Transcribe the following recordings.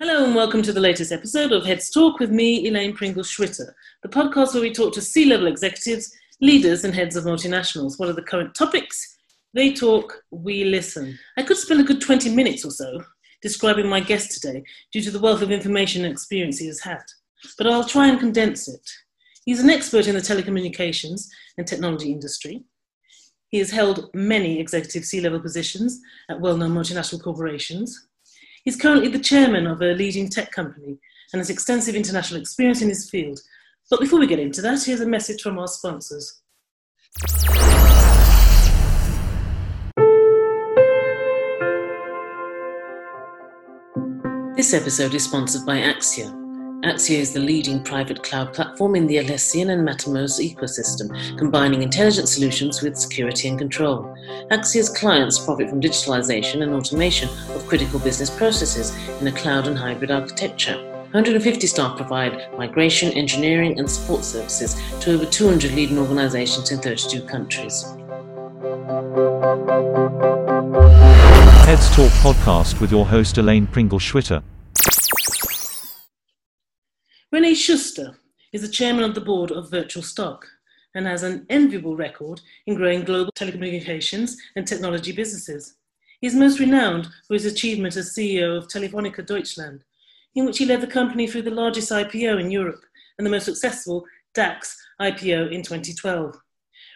Hello and welcome to the latest episode of Heads Talk with me, Elaine Pringle Schwitter, the podcast where we talk to C level executives, leaders, and heads of multinationals. What are the current topics? They talk, we listen. I could spend a good 20 minutes or so describing my guest today due to the wealth of information and experience he has had, but I'll try and condense it. He's an expert in the telecommunications and technology industry. He has held many executive C level positions at well known multinational corporations. He's currently the chairman of a leading tech company and has extensive international experience in his field. But before we get into that, here's a message from our sponsors. This episode is sponsored by Axia. Axia is the leading private cloud platform in the Atlassian and Mattermost ecosystem, combining intelligent solutions with security and control. Axia's clients profit from digitalization and automation of critical business processes in a cloud and hybrid architecture. 150 staff provide migration, engineering, and support services to over 200 leading organizations in 32 countries. Heads Talk podcast with your host Elaine Pringle Schwitter. Rene Schuster is the chairman of the board of Virtual Stock and has an enviable record in growing global telecommunications and technology businesses. He is most renowned for his achievement as CEO of Telefonica Deutschland, in which he led the company through the largest IPO in Europe and the most successful DAX IPO in 2012,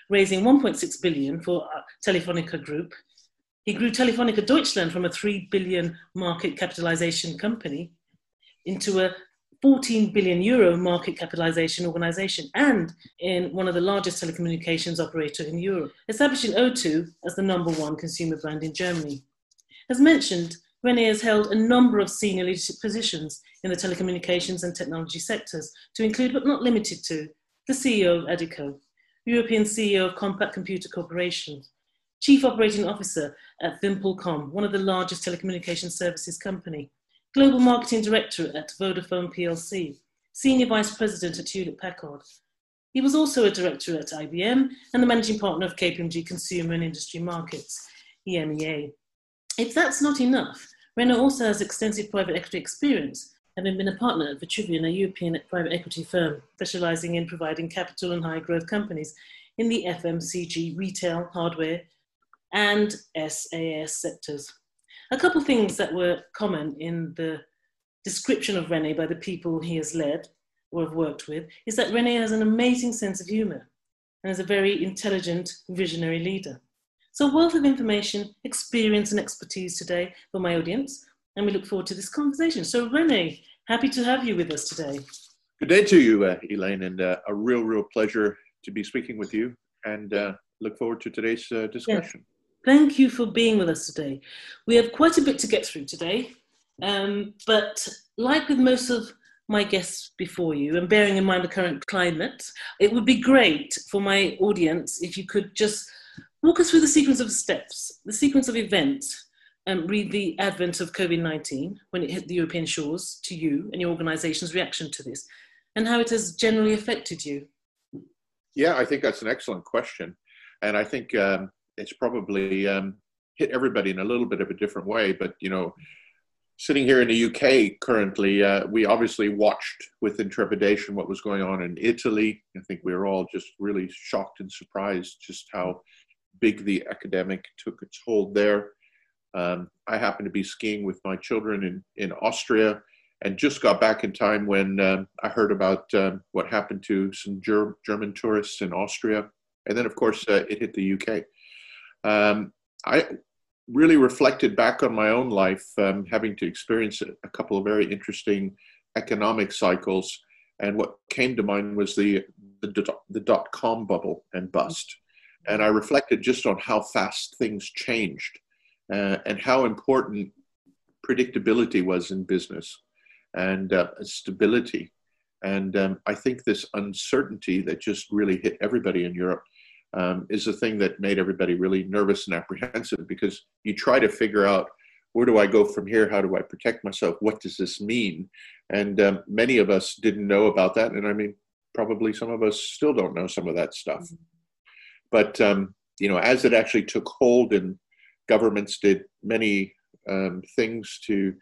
raising 1.6 billion for uh, Telefonica Group. He grew Telefonica Deutschland from a 3 billion market capitalization company into a 14 billion euro market capitalization organization and in one of the largest telecommunications operator in Europe, establishing O2 as the number one consumer brand in Germany. As mentioned, Rene has held a number of senior leadership positions in the telecommunications and technology sectors, to include but not limited to the CEO of Adecco, European CEO of Compaq Computer Corporation, Chief Operating Officer at VimpelCom, one of the largest telecommunications services company, Global Marketing Director at Vodafone plc, Senior Vice President at Hewlett Packard. He was also a director at IBM and the managing partner of KPMG Consumer and Industry Markets, EMEA. If that's not enough, Rene also has extensive private equity experience, having been a partner at Vitruvian, a European private equity firm specializing in providing capital and high growth companies in the FMCG, retail, hardware, and SaaS sectors. A couple of things that were common in the description of Rene by the people he has led or have worked with is that Rene has an amazing sense of humor and is a very intelligent, visionary leader. So, wealth of information, experience, and expertise today for my audience, and we look forward to this conversation. So, Rene, happy to have you with us today. Good day to you, uh, Elaine, and uh, a real, real pleasure to be speaking with you. And uh, look forward to today's uh, discussion. Thank you for being with us today. We have quite a bit to get through today, um, but like with most of my guests before you, and bearing in mind the current climate, it would be great for my audience if you could just walk us through the sequence of steps, the sequence of events, and read the advent of COVID 19 when it hit the European shores to you and your organization's reaction to this, and how it has generally affected you. Yeah, I think that's an excellent question. And I think um, it's probably um, hit everybody in a little bit of a different way. But you know, sitting here in the UK currently, uh, we obviously watched with intrepidation what was going on in Italy. I think we were all just really shocked and surprised just how big the epidemic took its hold there. Um, I happened to be skiing with my children in, in Austria and just got back in time when um, I heard about um, what happened to some ger- German tourists in Austria. And then, of course, uh, it hit the UK um, I really reflected back on my own life, um, having to experience a couple of very interesting economic cycles. And what came to mind was the, the, the dot com bubble and bust. And I reflected just on how fast things changed uh, and how important predictability was in business and uh, stability. And um, I think this uncertainty that just really hit everybody in Europe um, is the thing that made everybody really nervous and apprehensive because you try to figure out where do I go from here? How do I protect myself? What does this mean? And um, many of us didn't know about that. And I mean, probably some of us still don't know some of that stuff. Mm-hmm. But, um, you know, as it actually took hold and governments did many um, things to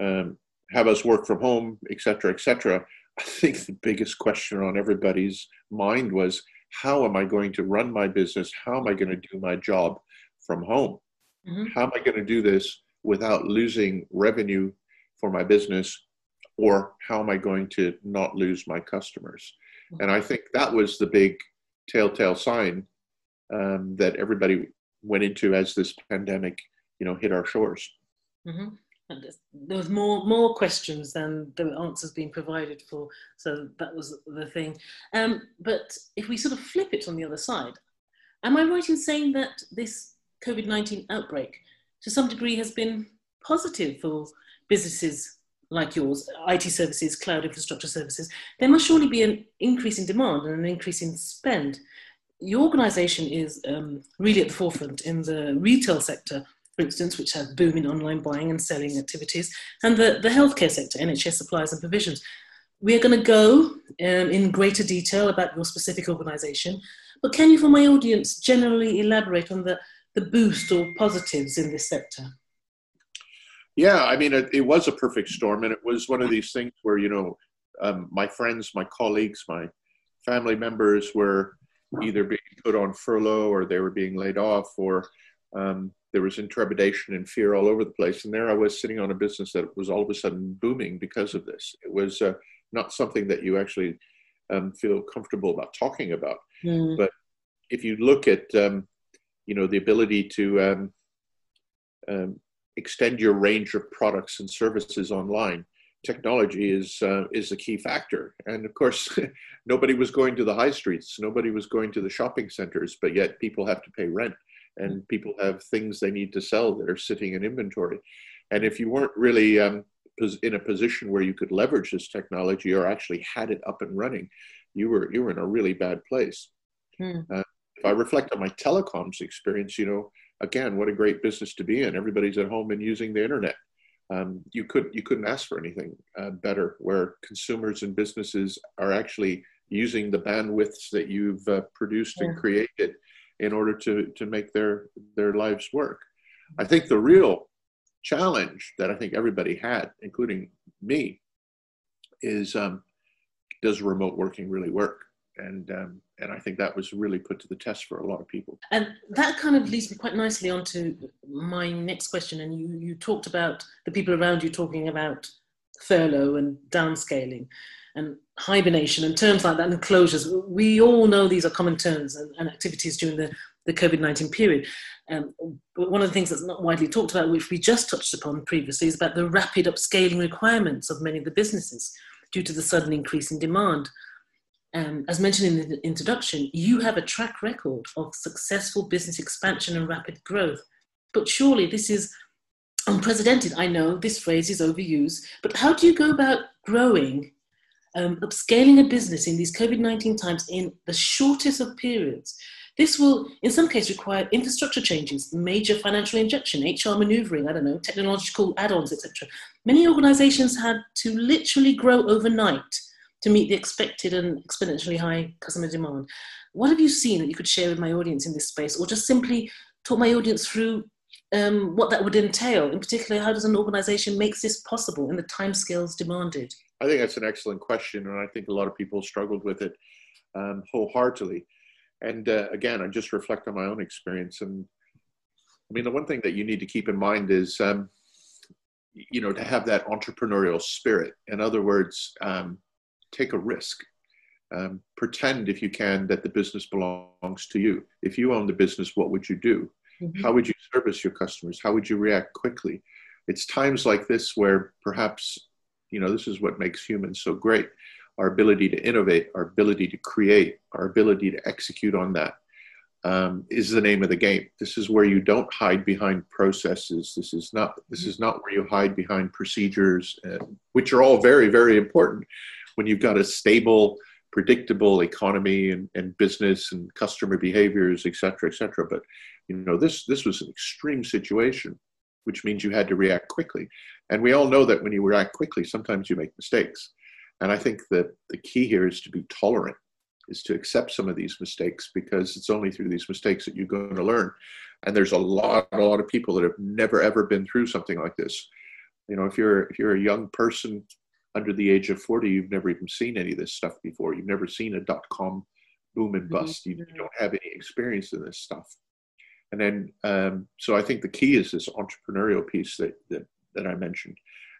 um, have us work from home, et cetera, et cetera. I think the biggest question on everybody's mind was how am I going to run my business? How am I going to do my job from home? Mm-hmm. How am I going to do this without losing revenue for my business? Or how am I going to not lose my customers? Mm-hmm. And I think that was the big telltale sign um, that everybody went into as this pandemic, you know, hit our shores. Mm-hmm there was more more questions than the answers being provided for. So that was the thing. Um, but if we sort of flip it on the other side, am I right in saying that this COVID nineteen outbreak, to some degree, has been positive for businesses like yours, IT services, cloud infrastructure services? There must surely be an increase in demand and an increase in spend. Your organisation is um, really at the forefront in the retail sector for instance, which have booming online buying and selling activities, and the, the healthcare sector, NHS supplies and provisions. We are going to go um, in greater detail about your specific organisation, but can you, for my audience, generally elaborate on the, the boost or positives in this sector? Yeah, I mean, it, it was a perfect storm, and it was one of these things where, you know, um, my friends, my colleagues, my family members were either being put on furlough or they were being laid off or um, there was intrepidation and fear all over the place. And there I was sitting on a business that was all of a sudden booming because of this. It was uh, not something that you actually um, feel comfortable about talking about. Mm. But if you look at, um, you know, the ability to um, um, extend your range of products and services online, technology is uh, is a key factor. And of course, nobody was going to the high streets, nobody was going to the shopping centers, but yet people have to pay rent and people have things they need to sell that are sitting in inventory. And if you weren't really um, in a position where you could leverage this technology or actually had it up and running, you were you were in a really bad place. Hmm. Uh, if I reflect on my telecoms experience, you know, again, what a great business to be in. Everybody's at home and using the internet. Um, you could you couldn't ask for anything uh, better. Where consumers and businesses are actually using the bandwidths that you've uh, produced yeah. and created in order to, to make their, their lives work. I think the real challenge that I think everybody had, including me, is um, does remote working really work? And um, and I think that was really put to the test for a lot of people. And that kind of leads me quite nicely on to my next question. And you you talked about the people around you talking about furlough and downscaling and hibernation and terms like that and closures. We all know these are common terms and, and activities during the, the COVID 19 period. Um, but one of the things that's not widely talked about, which we just touched upon previously, is about the rapid upscaling requirements of many of the businesses due to the sudden increase in demand. Um, as mentioned in the introduction, you have a track record of successful business expansion and rapid growth. But surely this is unprecedented. I know this phrase is overused, but how do you go about growing um, upscaling a business in these COVID 19 times in the shortest of periods. This will, in some cases, require infrastructure changes, major financial injection, HR maneuvering, I don't know, technological add ons, etc. Many organizations had to literally grow overnight to meet the expected and exponentially high customer demand. What have you seen that you could share with my audience in this space, or just simply talk my audience through um, what that would entail? In particular, how does an organization make this possible in the timescales demanded? I think that's an excellent question, and I think a lot of people struggled with it um, wholeheartedly. And uh, again, I just reflect on my own experience. And I mean, the one thing that you need to keep in mind is, um, you know, to have that entrepreneurial spirit. In other words, um, take a risk. Um, pretend, if you can, that the business belongs to you. If you own the business, what would you do? Mm-hmm. How would you service your customers? How would you react quickly? It's times like this where perhaps you know, this is what makes humans so great. Our ability to innovate, our ability to create, our ability to execute on that um, is the name of the game. This is where you don't hide behind processes. This is not. This is not where you hide behind procedures, uh, which are all very, very important when you've got a stable, predictable economy and, and business and customer behaviors, et cetera, et cetera. But you know, this this was an extreme situation which means you had to react quickly. And we all know that when you react quickly, sometimes you make mistakes. And I think that the key here is to be tolerant, is to accept some of these mistakes because it's only through these mistakes that you're going to learn. And there's a lot, a lot of people that have never ever been through something like this. You know, if you're if you're a young person under the age of 40, you've never even seen any of this stuff before. You've never seen a dot com boom and bust. Mm-hmm. You, you, don't have any experience in this stuff. And then, um, so I think the key is this entrepreneurial piece that, that, that I mentioned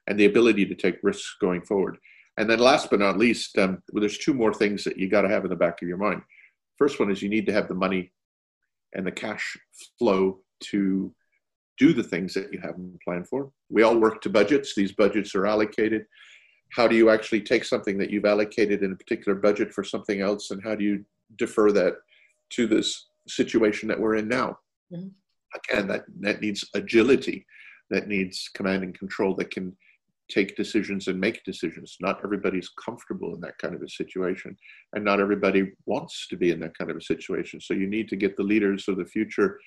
and the ability to take risks going forward. And then last but not least, um, well, there's two more things that you got to have in the back of your mind. First one is you need to have the money and the cash flow to do the things that you haven't planned for. We all work to budgets. These budgets are allocated. How do you actually take something that you've allocated in a particular budget for something else, and how do you defer that to this situation that we're in now? Mm-hmm. Again, that, that needs agility, that needs command and control that can take decisions and make decisions. Not everybody's comfortable in that kind of a situation, and not everybody wants to be in that kind of a situation. So you need to get the leaders of the future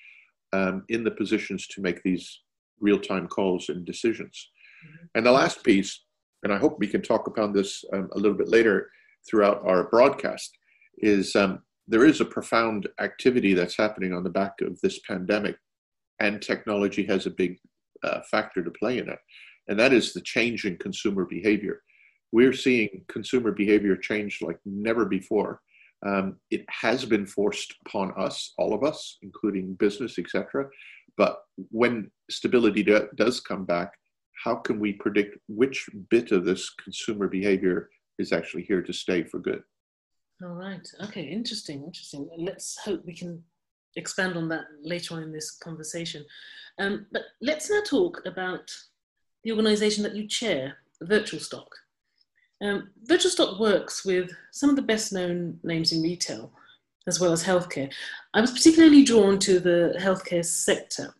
um, in the positions to make these real time calls and decisions. Mm-hmm. And the last piece, and I hope we can talk about this um, a little bit later throughout our broadcast, is um, there is a profound activity that's happening on the back of this pandemic, and technology has a big uh, factor to play in it and that is the change in consumer behavior. We're seeing consumer behavior change like never before. Um, it has been forced upon us, all of us, including business, etc. But when stability do, does come back, how can we predict which bit of this consumer behavior is actually here to stay for good? All right. Okay. Interesting. Interesting. Let's hope we can expand on that later on in this conversation. Um, but let's now talk about the organisation that you chair, Virtual Stock. Um, Virtual Stock works with some of the best known names in retail, as well as healthcare. I was particularly drawn to the healthcare sector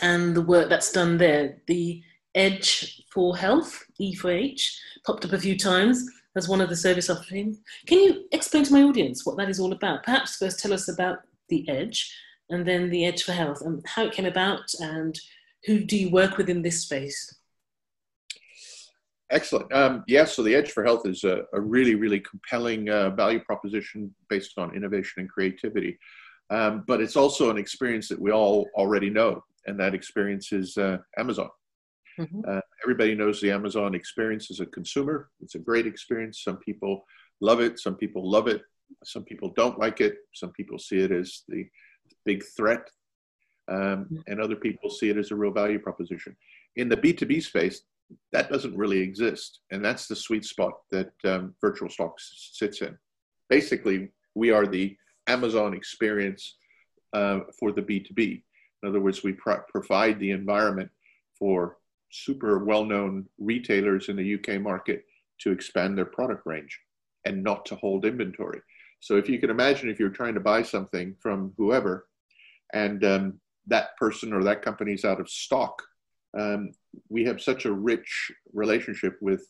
and the work that's done there. The Edge for Health, E for H, popped up a few times as one of the service offerings. Can you explain to my audience what that is all about? Perhaps first tell us about the Edge and then the Edge for Health and how it came about and who do you work with in this space? Excellent. Um, yes, so the Edge for Health is a, a really, really compelling uh, value proposition based on innovation and creativity. Um, but it's also an experience that we all already know, and that experience is uh, Amazon. Mm-hmm. Uh, everybody knows the Amazon experience as a consumer. It's a great experience. Some people love it, some people love it, some people don't like it, some people see it as the big threat, um, and other people see it as a real value proposition. In the B2B space, that doesn't really exist. And that's the sweet spot that um, Virtual Stocks sits in. Basically, we are the Amazon experience uh, for the B2B. In other words, we pro- provide the environment for super well known retailers in the UK market to expand their product range and not to hold inventory. So, if you can imagine if you're trying to buy something from whoever and um, that person or that company is out of stock, um, we have such a rich relationship with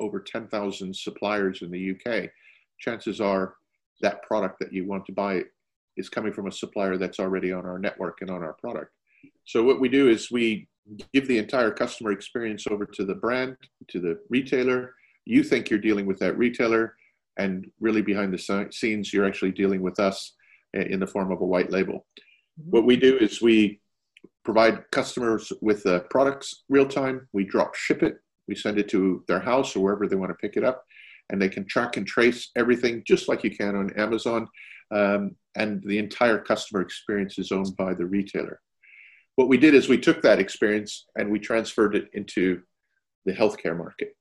over 10,000 suppliers in the UK. Chances are that product that you want to buy is coming from a supplier that's already on our network and on our product. So what we do is we give the entire customer experience over to the brand, to the retailer. You think you're dealing with that retailer, and really behind the scenes, you're actually dealing with us in the form of a white label. Mm-hmm. What we do is we provide customers with the products real time. We drop ship it. We send it to their house or wherever they want to pick it up, and they can track and trace everything just like you can on Amazon. Um, and the entire customer experience is owned by the retailer. What we did is we took that experience and we transferred it into the healthcare market.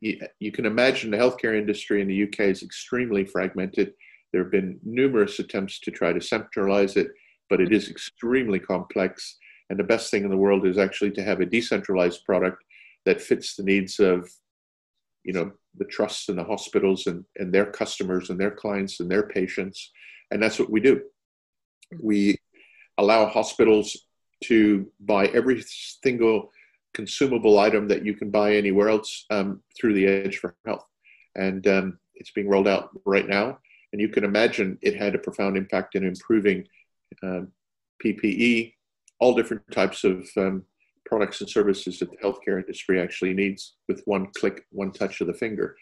You can imagine the healthcare industry in the UK is extremely fragmented. There have been numerous attempts to try to centralize it but it is extremely complex. And the best thing in the world is actually to have a decentralized product that fits the needs of, you know, the trusts and the hospitals and, and their customers and their clients and their patients. And that's what we do. We allow hospitals to buy every single consumable item that you can buy anywhere else um, through the Edge for Health. And um, it's being rolled out right now. And you can imagine it had a profound impact in improving um, PPE, all different types of um, products and services that the healthcare industry actually needs with one click, one touch of the finger.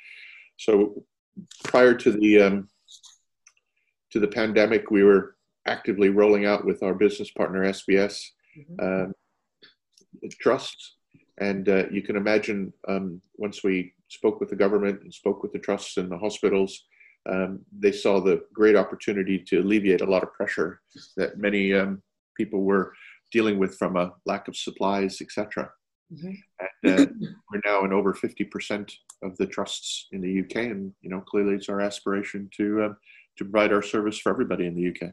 So prior to the um, to the pandemic, we were actively rolling out with our business partner SBS mm-hmm. um, trusts, And uh, you can imagine um, once we spoke with the government and spoke with the trusts and the hospitals, um, they saw the great opportunity to alleviate a lot of pressure that many um, people were dealing with from a lack of supplies, etc. Mm-hmm. And uh, we're now in over 50% of the trusts in the UK, and you know clearly it's our aspiration to uh, to provide our service for everybody in the UK.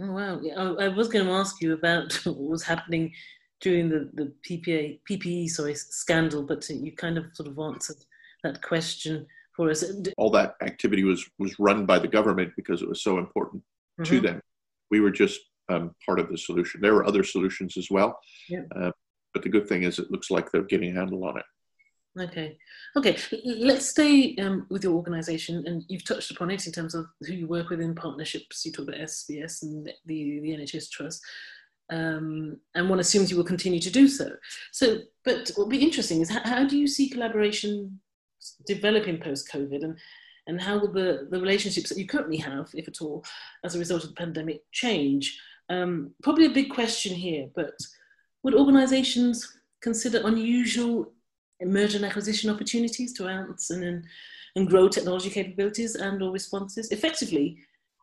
Oh wow! I was going to ask you about what was happening during the the PPA PPE sorry scandal, but you kind of sort of answered that question for us. All that activity was was run by the government because it was so important mm-hmm. to them. We were just um, part of the solution. There were other solutions as well, uh, but the good thing is it looks like they're getting a handle on it. Okay, okay. Let's stay um, with your organisation, and you've touched upon it in terms of who you work with in partnerships. You talk about SBS and the, the NHS Trust, um, and one assumes you will continue to do so. So, but what will be interesting is how, how do you see collaboration developing post COVID, and and how will the the relationships that you currently have, if at all, as a result of the pandemic, change? Um, probably a big question here, but would organisations consider unusual merger and acquisition opportunities to enhance and, and grow technology capabilities and or responses effectively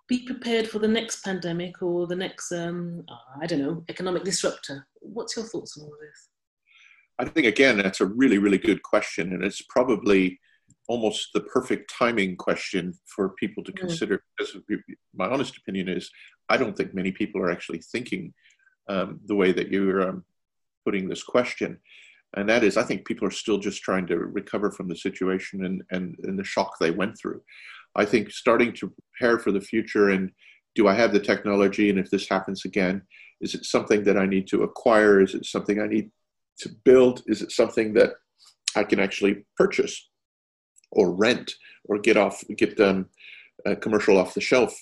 be prepared for the next pandemic or the next um, i don't know economic disruptor. What's your thoughts on all this? I think again that's a really really good question and it's probably almost the perfect timing question for people to mm. consider because my honest opinion is i don't think many people are actually thinking um, the way that you're um, putting this question. And that is i think people are still just trying to recover from the situation and, and, and the shock they went through i think starting to prepare for the future and do i have the technology and if this happens again is it something that i need to acquire is it something i need to build is it something that i can actually purchase or rent or get off get them a commercial off the shelf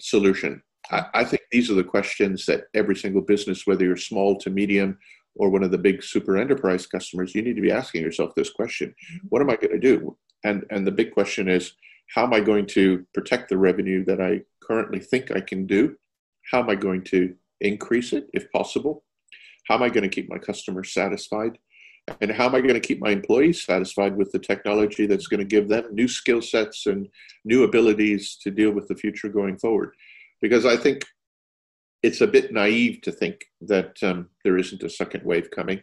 solution I, I think these are the questions that every single business whether you're small to medium or one of the big super enterprise customers, you need to be asking yourself this question: mm-hmm. What am I going to do? And and the big question is, how am I going to protect the revenue that I currently think I can do? How am I going to increase it, if possible? How am I going to keep my customers satisfied? And how am I going to keep my employees satisfied with the technology that's going to give them new skill sets and new abilities to deal with the future going forward? Because I think it's a bit naive to think that um, there isn't a second wave coming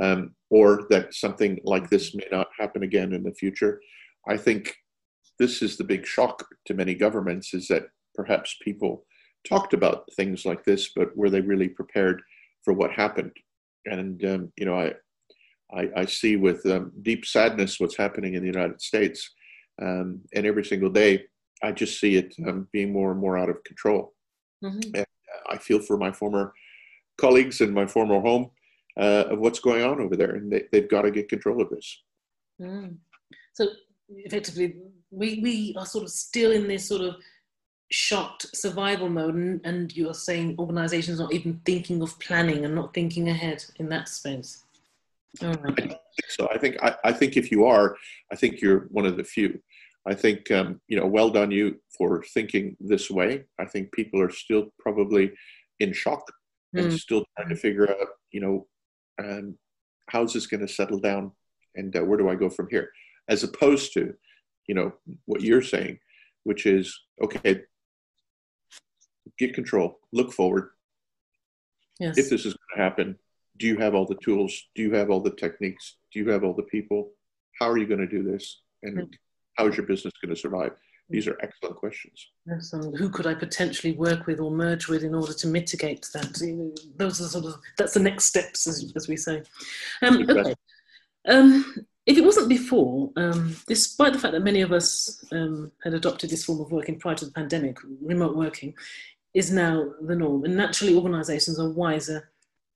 um, or that something like this may not happen again in the future. I think this is the big shock to many governments is that perhaps people talked about things like this, but were they really prepared for what happened? And, um, you know, I, I, I, see with um, deep sadness what's happening in the United States. Um, and every single day, I just see it um, being more and more out of control. Mm-hmm. And I feel for my former colleagues in my former home uh, of what's going on over there, and they, have got to get control of this. Mm. So effectively, we we are sort of still in this sort of shocked survival mode, and, and you are saying organisations not even thinking of planning and not thinking ahead in that space. I so I think I, I think if you are, I think you're one of the few. I think um, you know, well done you for thinking this way. I think people are still probably in shock mm. and hmm. still trying to figure out, you know, um, how's this going to settle down, and uh, where do I go from here? As opposed to, you know, what you're saying, which is okay, get control, look forward. Yes. If this is going to happen, do you have all the tools? Do you have all the techniques? Do you have all the people? How are you going to do this? And mm how is your business going to survive? These are excellent questions. Yes, and who could I potentially work with or merge with in order to mitigate that? Those are sort of that's the next steps, as, as we say. Um, okay. Um, if it wasn't before, um, despite the fact that many of us um, had adopted this form of working prior to the pandemic, remote working is now the norm, and naturally organisations are wiser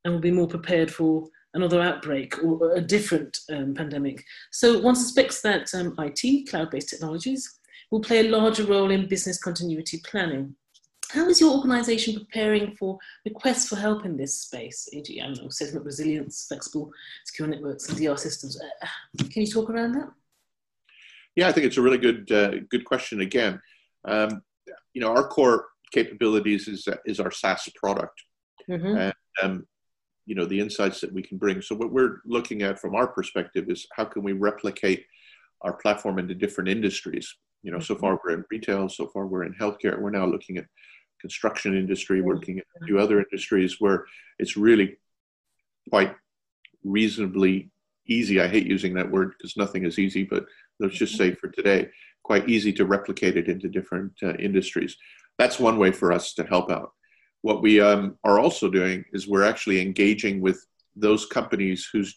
and will be more prepared for another outbreak or a different um, pandemic. So one suspects that um, IT, cloud-based technologies, will play a larger role in business continuity planning. How is your organisation preparing for requests for help in this space, e.g., I don't know, segment resilience, flexible secure networks, and DR systems? Uh, can you talk around that? Yeah, I think it's a really good uh, good question. Again, um, you know, our core capabilities is is our SaaS product, mm-hmm. and um, you know the insights that we can bring. So what we're looking at from our perspective is how can we replicate our platform into different industries. You know, so far we're in retail, so far we're in healthcare. We're now looking at construction industry, working at a few other industries where it's really quite reasonably easy. I hate using that word because nothing is easy, but let's just say for today, quite easy to replicate it into different uh, industries. That's one way for us to help out. What we um, are also doing is we're actually engaging with those companies whose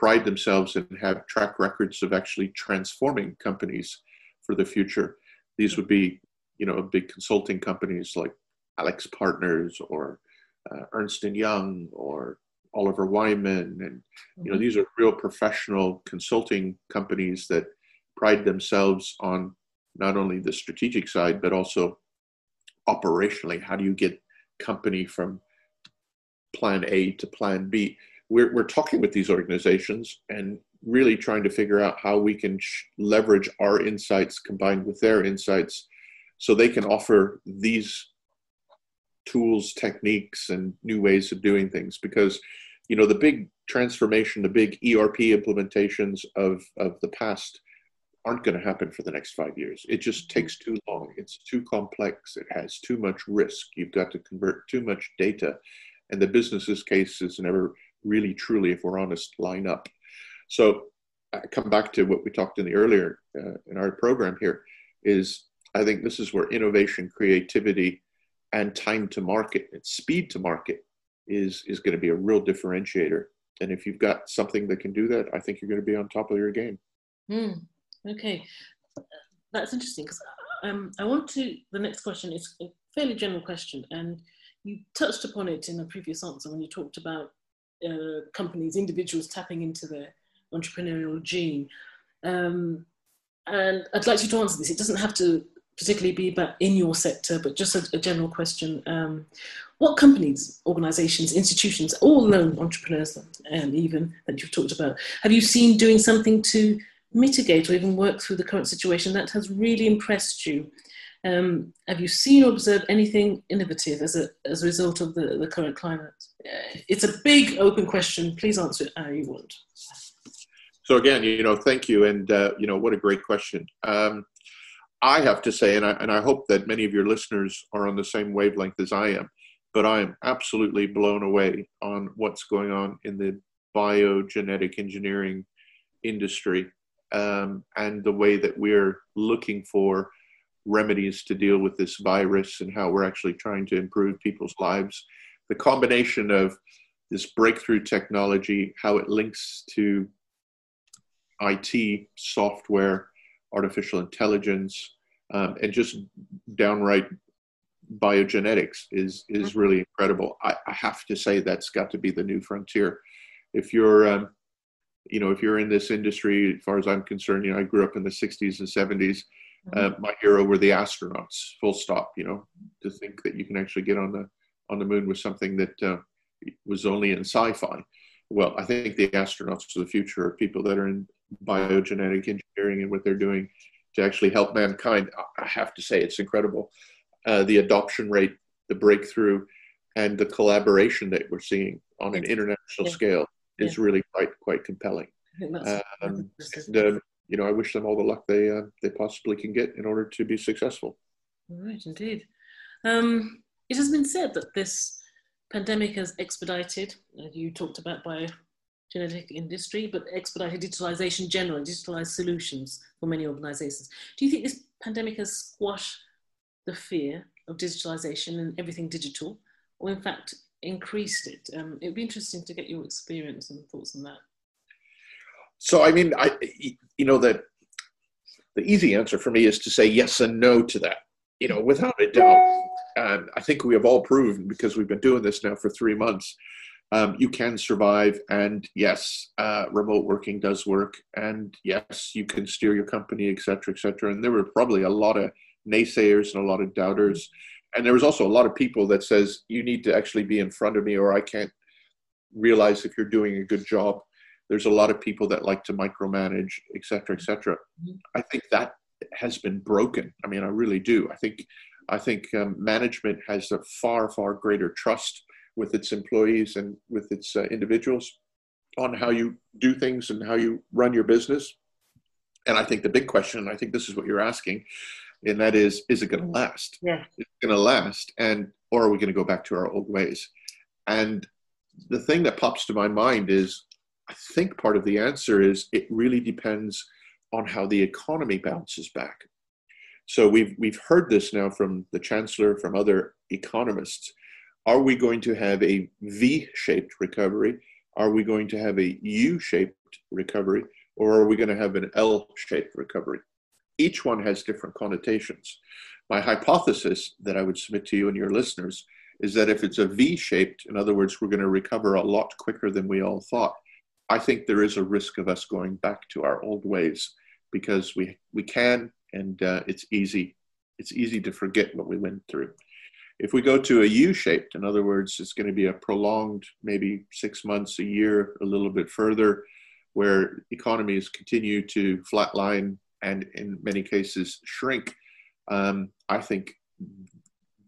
pride themselves and have track records of actually transforming companies for the future. These would be, you know, big consulting companies like AlixPartners or uh, Ernst and Young or Oliver Wyman, and you know, mm-hmm. these are real professional consulting companies that pride themselves on not only the strategic side but also operationally. How do you get company from plan A to plan B? We're, we're talking with these organizations and really trying to figure out how we can sh- leverage our insights combined with their insights so they can offer these tools techniques and new ways of doing things because you know the big transformation the big erp implementations of of the past aren't going to happen for the next five years. It just takes too long. It's too complex. It has too much risk. You've got to convert too much data. And the business's cases never really truly if we're honest line up. So I come back to what we talked in the earlier uh, in our program here is I think this is where innovation, creativity, and time to market and speed to market is is going to be a real differentiator. And if you've got something that can do that, I think you're going to be on top of your game. Mm, okay, that's interesting because um, I want to. The next question is a fairly general question, and you touched upon it in a previous answer when you talked about uh, companies, individuals tapping into their entrepreneurial gene. Um, and I'd like you to answer this. It doesn't have to particularly be about in your sector, but just a, a general question. Um, what companies, organizations, institutions, all known entrepreneurs, and even that you've talked about, have you seen doing something to mitigate or even work through the current situation that has really impressed you? Um, have you seen or observed anything innovative as a, as a result of the, the current climate? Uh, it's a big open question. Please answer it how you want. So again, you know, thank you, and uh, you know, what a great question. Um, I have to say, and I, and I hope that many of your listeners are on the same wavelength as I am, but I am absolutely blown away on what's going on in the biogenetic engineering industry um, and the way that we're looking for remedies to deal with this virus and how we're actually trying to improve people's lives. The combination of this breakthrough technology, how it links to IT, software, artificial intelligence, um, and just downright biogenetics is is mm-hmm. really incredible. I, I, have to say that's got to be the new frontier. If you're um, you know, if you're in this industry, as far as I'm concerned, you know, I grew up in the 60s and 70s. Uh, mm-hmm. my hero were the astronauts. Full stop. You know, to think that you can actually get on the on the moon with something that uh, was only in sci-fi. Well, I think the astronauts of the future are people that are in biogenetic engineering and what they're doing to actually help mankind. I have to say, it's incredible. Uh, the adoption rate, the breakthrough, and the collaboration that we're seeing on an international yeah. scale is yeah. really quite quite compelling. Um, and, uh, you know, I wish them all the luck they uh, they possibly can get in order to be successful. Right, indeed. Um, it has been said that this pandemic has expedited. You talked about bio genetic industry, but expedited digitalization generally, digitalized solutions for many organizations. Do you think this pandemic has squashed the fear of digitalization and everything digital, or in fact increased it? Um, it would be interesting to get your experience and thoughts on that. So, I mean, I, you know, that the easy answer for me is to say yes and no to that. You know, without a doubt, and I think we have all proven because we've been doing this now for three months um, you can survive. And yes, uh, remote working does work. And yes, you can steer your company, et cetera, et cetera. And there were probably a lot of naysayers and a lot of doubters. And there was also a lot of people that says you need to actually be in front of me, or I can't realize if you're doing a good job. There's a lot of people that like to micromanage, et cetera, et cetera. I think that has been broken. I mean, I really do. I think I think um, management has a far, far greater trust with its employees and with its uh, individuals on how you do things and how you run your business. And I think the big question, and I think this is what you're asking, and that is, is it going to last? Yeah. Is it going to last? And, or are we going to go back to our old ways? And the thing that pops to my mind is, I think part of the answer is it really depends on how the economy bounces back. So we've we've heard this now from the chancellor, from other economists. Are we going to have a V-shaped recovery? Are we going to have a U-shaped recovery, or are we going to have an L-shaped recovery? Each one has different connotations. My hypothesis that I would submit to you and your listeners is that if it's a V-shaped, in other words, we're going to recover a lot quicker than we all thought. I think there is a risk of us going back to our old ways because we we can and uh, it's easy it's easy to forget what we went through if we go to a u-shaped in other words it's going to be a prolonged maybe six months a year a little bit further where economies continue to flatline and in many cases shrink um, i think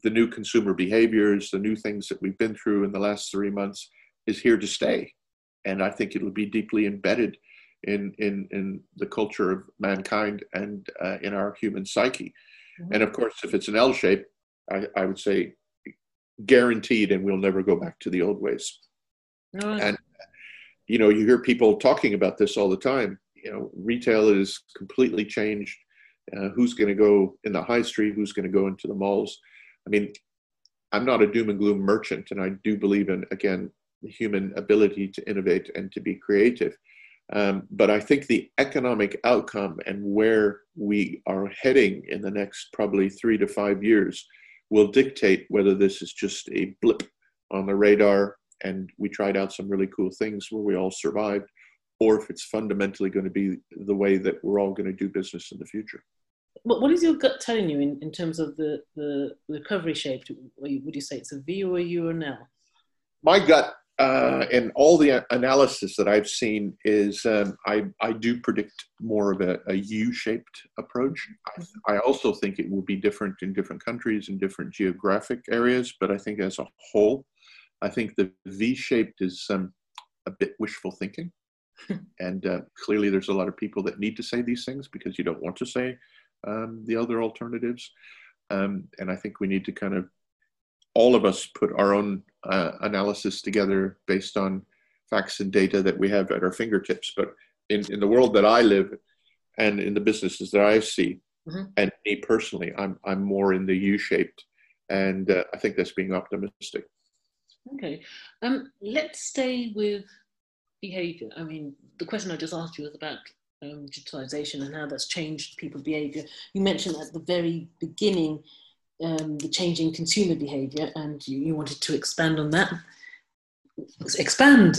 the new consumer behaviors the new things that we've been through in the last three months is here to stay and i think it'll be deeply embedded in in in the culture of mankind and uh, in our human psyche. Mm-hmm. And of course, if it's an L shape, I, I, would say guaranteed, and we'll never go back to the old ways. And you know, you hear people talking about this all the time. You know, retail is completely changed. Uh, who's going to go in the high street? Who's going to go into the malls? I mean, I'm not a doom and gloom merchant, and I do believe in again the human ability to innovate and to be creative. Um, but I think the economic outcome and where we are heading in the next probably three to five years will dictate whether this is just a blip on the radar and we tried out some really cool things where we all survived, or if it's fundamentally going to be the way that we're all going to do business in the future. What is your gut telling you in, in terms of the, the recovery shape? Would you say it's a V or a U or an L? My gut uh, and all the analysis that I've seen is um, I, I do predict more of a a U-shaped approach. I, I, also think it will be different in different countries and different geographic areas, but I think as a whole, I think the V-shaped is um, a bit wishful thinking. and uh, clearly, there's a lot of people that need to say these things because you don't want to say um, the other alternatives. Um, and I think we need to kind of all of us put our own uh, analysis together based on facts and data that we have at our fingertips. But in, in the world that I live and in the businesses that I see, mm-hmm. and me personally, I'm, I'm more in the U shaped. And uh, I think that's being optimistic. Okay. Um, let's stay with behavior. I mean, the question I just asked you was about um, digitalization and how that's changed people's behavior. You mentioned at the very beginning um, the changing consumer behavior, and you, you, wanted to expand on that. Expand,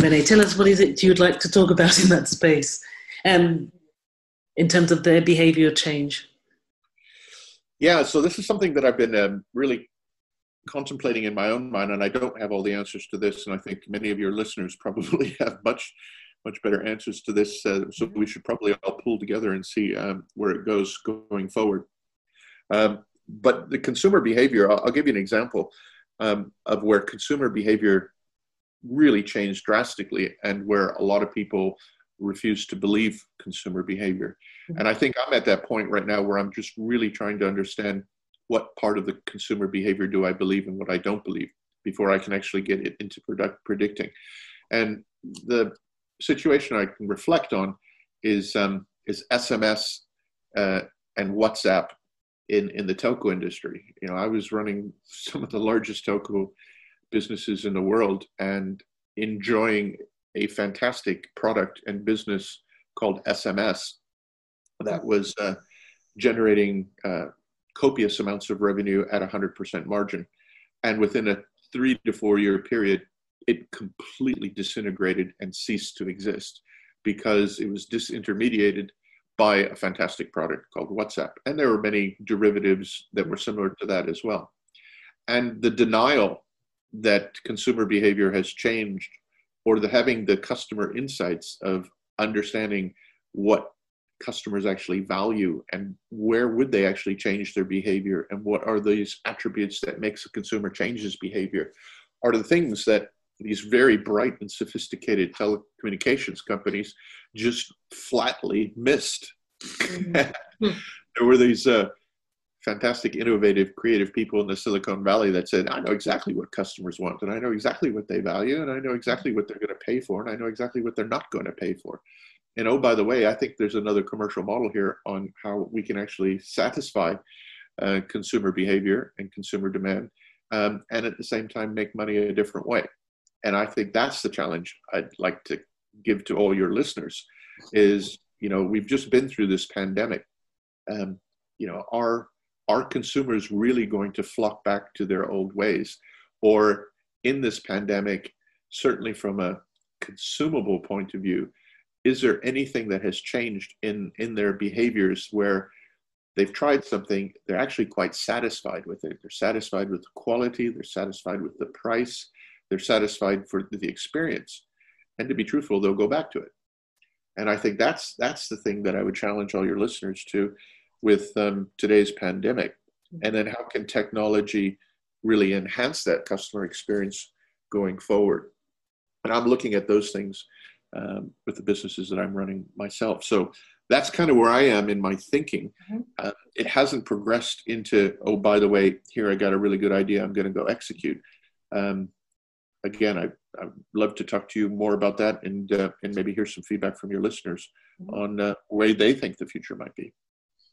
Rene. Tell us what is it you'd like to talk about in that space, um, in terms of their behavior change. Yeah, so this is something that I've been um, really contemplating in my own mind, and I don't have all the answers to this, and I think many of your listeners probably have much much better answers to this. Uh, so we should probably all pull together and see um, where it goes going forward. Um, but the consumer behavior, I'll, I'll give you an example um, of where consumer behavior really changed drastically and where a lot of people refuse to believe consumer behavior. Mm-hmm. And I think I'm at that point right now where I'm just really trying to understand what part of the consumer behavior do I believe and what I don't believe before I can actually get it into product predicting. And the situation I can reflect on is um, is SMS uh, and WhatsApp in, in the telco industry. You know, I was running some of the largest telco businesses in the world and enjoying a fantastic product and business called SMS that was uh, generating uh, copious amounts of revenue at 100% margin. And within a three to four year period, it completely disintegrated and ceased to exist because it was disintermediated by a fantastic product called WhatsApp. And there were many derivatives that were similar to that as well. And the denial that consumer behavior has changed, or the having the customer insights of understanding what customers actually value and where would they actually change their behavior and what are these attributes that makes a consumer change his behavior are the things that these very bright and sophisticated telecommunications companies just flatly missed. Mm-hmm. there were these uh, fantastic, innovative, creative people in the Silicon Valley that said, I know exactly what customers want, and I know exactly what they value, and I know exactly what they're going to pay for, and I know exactly what they're not going to pay for. And oh, by the way, I think there's another commercial model here on how we can actually satisfy uh, consumer behavior and consumer demand, um, and at the same time make money a different way. And I think that's the challenge I'd like to give to all your listeners is, you know, we've just been through this pandemic. Um, you know, are are consumers really going to flock back to their old ways? Or in this pandemic, certainly from a consumable point of view, is there anything that has changed in, in their behaviors where they've tried something, they're actually quite satisfied with it? They're satisfied with the quality, they're satisfied with the price, they're satisfied for the experience. And to be truthful, they'll go back to it. And I think that's that's the thing that I would challenge all your listeners to with um, today's pandemic. And then how can technology really enhance that customer experience going forward? And I'm looking at those things um, with the businesses that I'm running myself. So that's kind of where I am in my thinking. Mm-hmm. Uh, it hasn't progressed into, oh, by the way, here I got a really good idea. I'm going to go execute. Um, again, I, I'd love to talk to you more about that and, uh, and maybe hear some feedback from your listeners mm-hmm. on uh, where they think the future might be.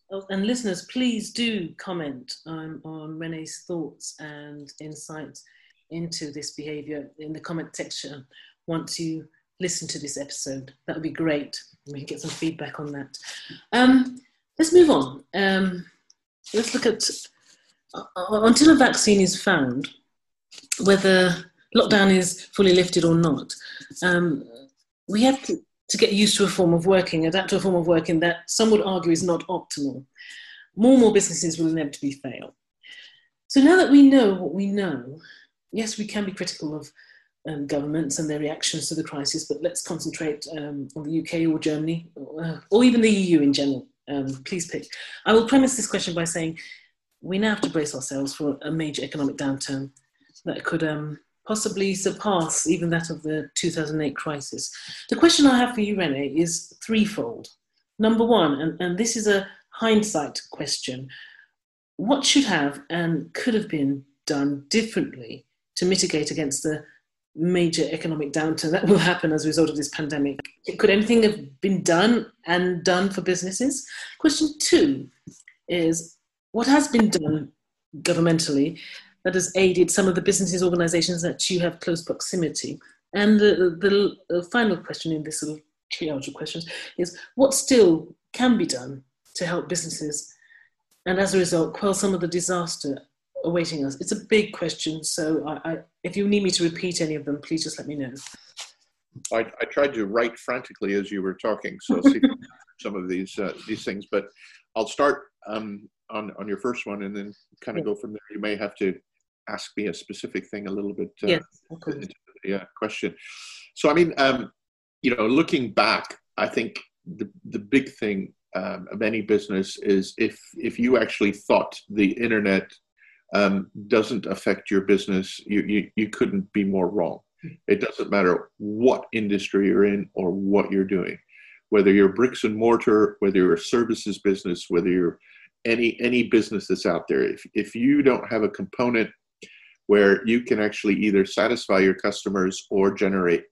Oh, and listeners, please do comment um, on Rene's thoughts and insights into this behavior in the comment section once you listen to this episode. That would be great. We can get some feedback on that. Um, let's move on. Um, let's look at uh until a vaccine is found, whether lockdown is fully lifted or not. Um, we have to, to get used to a form of working, adapt to a form of working that some would argue is not optimal. More and more businesses will inevitably fail. So now that we know what we know, yes, we can be critical of um, governments and their reactions to the crisis, but let's concentrate um, on the UK or Germany or, uh, or even the EU in general. Um, please pick. I will premise this question by saying we now have to brace ourselves for a major economic downturn that could um, possibly surpass even that of the 2008 crisis. The question I have for you, Rene, is threefold. Number one, and, and this is a hindsight question what should have and could have been done differently to mitigate against the major economic downturn that will happen as a result of this pandemic? Could anything have been done and done for businesses? Question two is what has been done governmentally that has aided some of the businesses, organizations that you have close proximity? And the, the, final question in this little triage of questions is what still can be done to help businesses and as a result quell some of the disaster awaiting us? It's a big question, so I, I, if you need me to repeat any of them, please just let me know. I, I tried to write frantically as you were talking, so see some of these uh, these things. But I'll start um, on on your first one, and then kind of yeah. go from there. You may have to ask me a specific thing a little bit. Uh, yes, okay. Yeah, question. So I mean, um, you know, looking back, I think the the big thing um, of any business is if if you actually thought the internet um, doesn't affect your business, you, you, you couldn't be more wrong. It doesn't matter what industry you're in or what you're doing, whether you're bricks and mortar, whether you're a services business, whether you're any any business that's out there. If if you don't have a component where you can actually either satisfy your customers or generate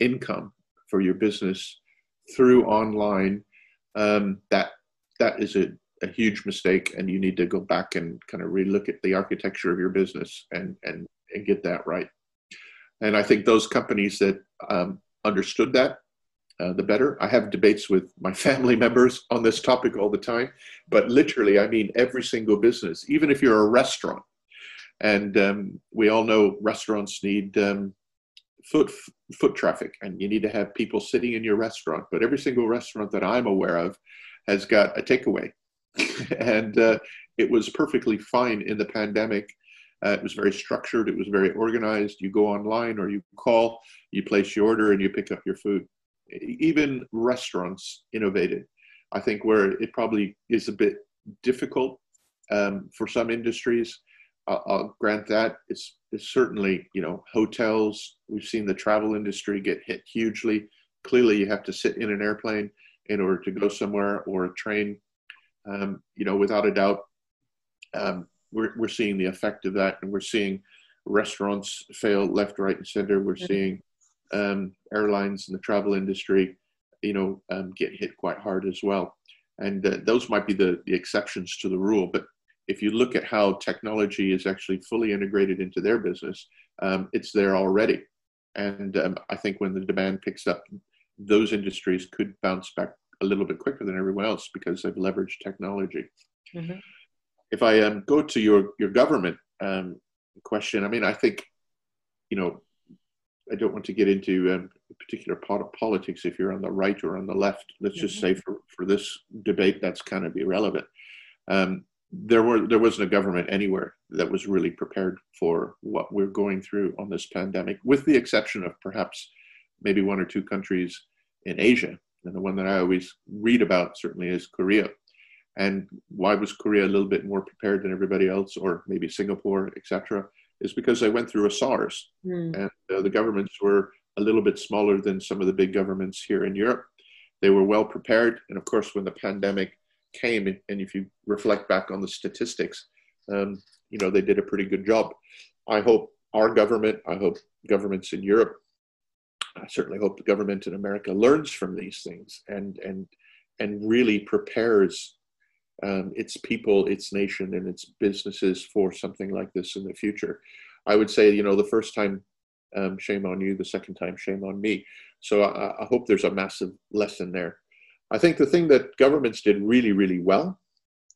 income for your business through online, um, that that is a a huge mistake and you need to go back and kind of relook at the architecture of your business and and, and get that right. And i think those companies that um, understood that uh, the better. I have debates with my family members on this topic all the time but literally i mean every single business even if you're a restaurant and um, we all know restaurants need um, foot foot traffic and you need to have people sitting in your restaurant but every single restaurant that i'm aware of has got a takeaway and uh, it was perfectly fine in the pandemic. Uh, it was very structured. It was very organized. You go online or you call, you place your order, and you pick up your food. Even restaurants innovated. I think where it probably is a bit difficult um, for some industries I'll, I'll grant that. It's, it's certainly, you know, hotels. We've seen the travel industry get hit hugely. Clearly, you have to sit in an airplane in order to go somewhere or a train. Um, you know, without a doubt, um, we're, we're seeing the effect of that, and we're seeing restaurants fail left, right, and center. We're mm-hmm. seeing um, airlines and the travel industry, you know, um, get hit quite hard as well. And uh, those might be the, the exceptions to the rule. But if you look at how technology is actually fully integrated into their business, um, it's there already. And um, I think when the demand picks up, those industries could bounce back a little bit quicker than everyone else because they've leveraged technology. Mm-hmm. If I um, go to your, your government um, question, I mean, I think, you know, I don't want to get into um, particular politics if you're on the right or on the left. Let's mm-hmm. just say for, for this debate, that's kind of irrelevant. Um, there were there wasn't a government anywhere that was really prepared for what we're going through on this pandemic, with the exception of perhaps maybe one or two countries in Asia. And the one that I always read about certainly is Korea. And why was Korea a little bit more prepared than everybody else, or maybe Singapore, etc., is because they went through a SARS, mm. and uh, the governments were a little bit smaller than some of the big governments here in Europe. They were well prepared, and of course, when the pandemic came, and if you reflect back on the statistics, um, you know they did a pretty good job. I hope our government, I hope governments in Europe, I certainly hope the government in America learns from these things and and and really prepares um, its people, its nation, and its businesses for something like this in the future. I would say, you know, the first time, um, shame on you. The second time, shame on me. So I, I hope there's a massive lesson there. I think the thing that governments did really, really well,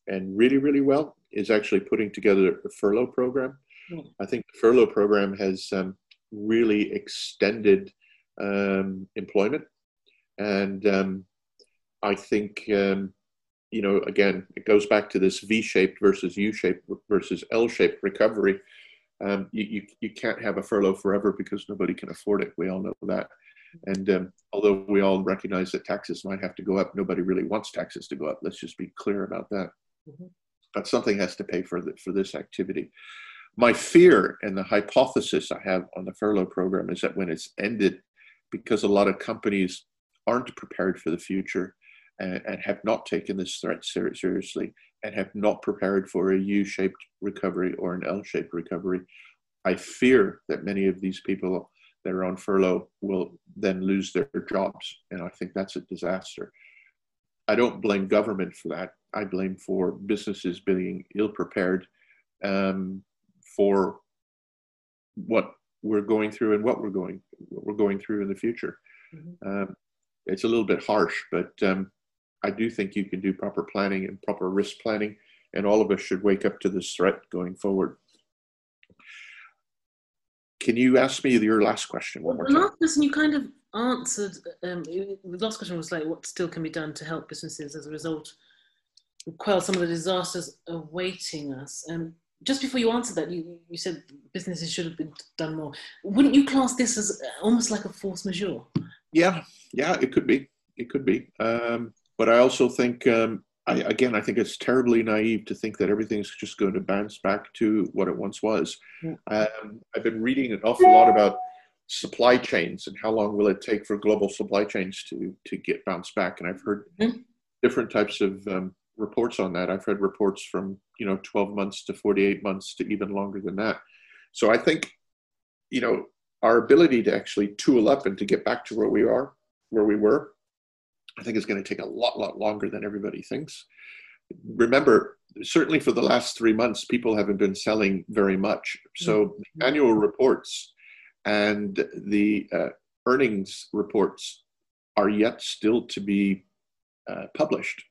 and really, really well, is actually putting together a furlough program. Mm. I think the furlough program has um, really extended um, employment, and um, I think um, you know, again, it goes back to this V-shaped versus U-shaped versus L-shaped recovery. Um, you, you, you can't have a furlough forever because nobody can afford it. We all know that. And um, although we all recognize that taxes might have to go up, nobody really wants taxes to go up. Let's just be clear about that. Mm-hmm. But something has to pay for the, for this activity. My fear and the hypothesis I have on the furlough program is that when it's ended, because a lot of companies aren't prepared for the future, and, and have not taken this threat ser- seriously and have not prepared for a U shaped recovery or an L shaped recovery. I fear that many of these people that are on furlough will then lose their jobs. And I think that's a disaster. I don't blame government for that. I blame for businesses being ill prepared um, for what we're going through and what we're going what we're going through in the future. Mm-hmm. Um, it's a little bit harsh, but um, I do think you can do proper planning and proper risk planning, and all of us should wake up to this threat going forward. Can you ask me your last question one more time? last question you kind of answered. Um, the last question was like, what still can be done to help businesses as a result quell some of the disasters awaiting us? Um, just before you answered that, you, you said businesses should have been done more. Wouldn't you class this as almost like a force majeure? Yeah, yeah, it could be. It could be. Um, but I also think, um, I, again, I think it's terribly naive to think that everything's just going to bounce back to what it once was. Um, I've been reading an awful lot about supply chains and how long will it take for global supply chains to to get bounced back. And I've heard mm-hmm. different types of um, reports on that. I've read reports from you know 12 months to 48 months to even longer than that. So I think you know our ability to actually tool up and to get back to where we are, where we were, I think it's going to take a lot, lot longer than everybody thinks. Remember, certainly for the last three months, people haven't been selling very much. So mm-hmm. annual reports and the uh, earnings reports are yet still to be uh, published.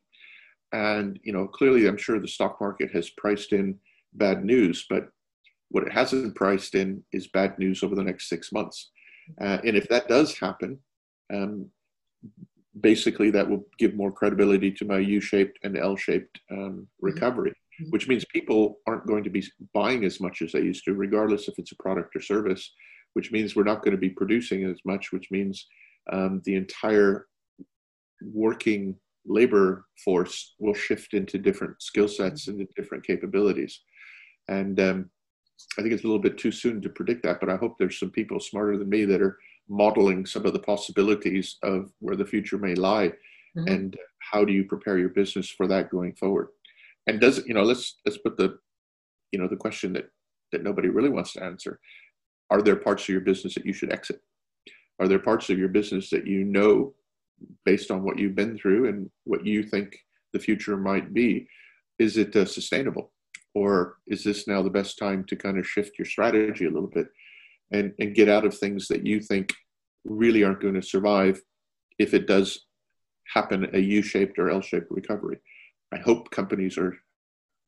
And you know, clearly, I'm sure the stock market has priced in bad news, but what it hasn't priced in is bad news over the next six months. Uh, and if that does happen, um, basically that will give more credibility to my U-shaped and L-shaped um, mm-hmm. recovery, mm-hmm. which means people aren't going to be buying as much as they used to, regardless if it's a product or service. Which means we're not going to be producing as much, which means um, the entire working labor force will shift into different skill sets mm-hmm. and different capabilities. And um, I think it's a little bit too soon to predict that, but I hope there's some people smarter than me that are modeling some of the possibilities of where the future may lie mm-hmm. and how do you prepare your business for that going forward? And does you know let's let's put the you know the question that that nobody really wants to answer. Are there parts of your business that you should exit? Are there parts of your business that you know based on what you've been through and what you think the future might be is it uh, sustainable? Or is this now the best time to kind of shift your strategy a little bit and, and get out of things that you think really aren't going to survive if it does happen a U-shaped or L-shaped recovery. I hope companies are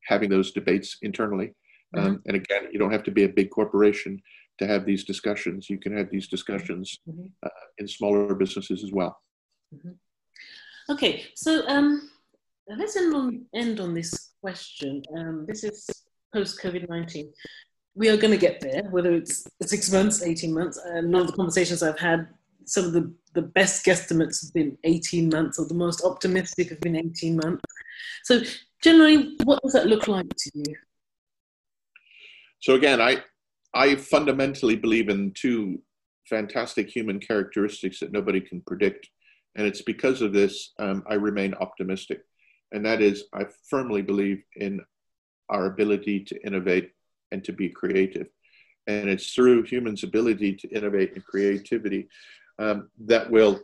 having those debates internally. Mm-hmm. Um, and again, you don't have to be a big corporation to have these discussions. You can have these discussions mm-hmm. uh, in smaller businesses as well. Mm-hmm. Okay, so um, let's end on end on this question. Um, this is post COVID nineteen. We are going to get there, whether it's six months, eighteen months. A lot of the conversations I've had, some of the the best guesstimates have been 18 months, or the most optimistic have been 18 months. So, generally, what does that look like to you? So, again, I, I fundamentally believe in two fantastic human characteristics that nobody can predict. And it's because of this um, I remain optimistic. And that is, I firmly believe in our ability to innovate and to be creative. And it's through humans' ability to innovate and creativity um, that will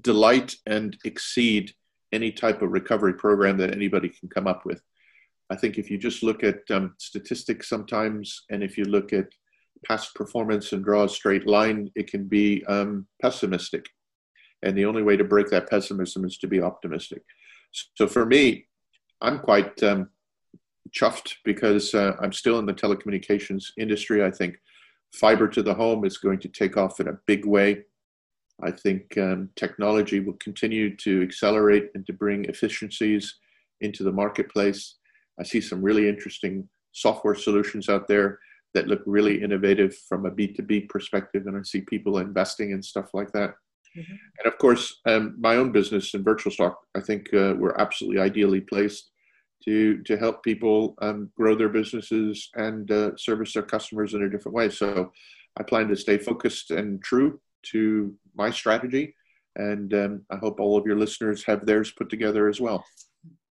delight and exceed any type of recovery program that anybody can come up with. I think if you just look at um, statistics sometimes, and if you look at past performance and draw a straight line, it can be um, pessimistic. And the only way to break that pessimism is to be optimistic. So for me, I'm quite um, chuffed because uh, I'm still in the telecommunications industry. I think fiber to the home is going to take off in a big way. I think um, technology will continue to accelerate and to bring efficiencies into the marketplace. I see some really interesting software solutions out there that look really innovative from a B2B perspective, and I see people investing in stuff like that. Mm-hmm. And of course, um, my own business in Virtualstock, I think uh, we're absolutely ideally placed to to help people um, grow their businesses and uh, service their customers in a different way. So I plan to stay focused and true to my strategy. And um, I hope all of your listeners have theirs put together as well.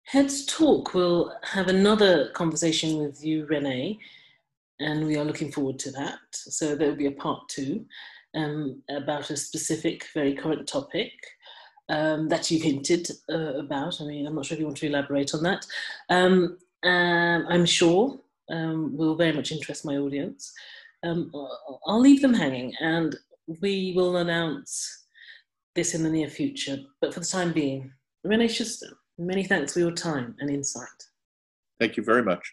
Heads Talk will have another conversation with you, Rene, and we are looking forward to that. So there will be a part two um, about a specific, very current topic um, that you've hinted uh, about. I mean, I'm not sure if you want to elaborate on that. Um, I'm sure um, will very much interest my audience. Um, I'll leave them hanging, and we will announce this in the near future. But for the time being, Rene Schuster, many thanks for your time and insight. Thank you very much.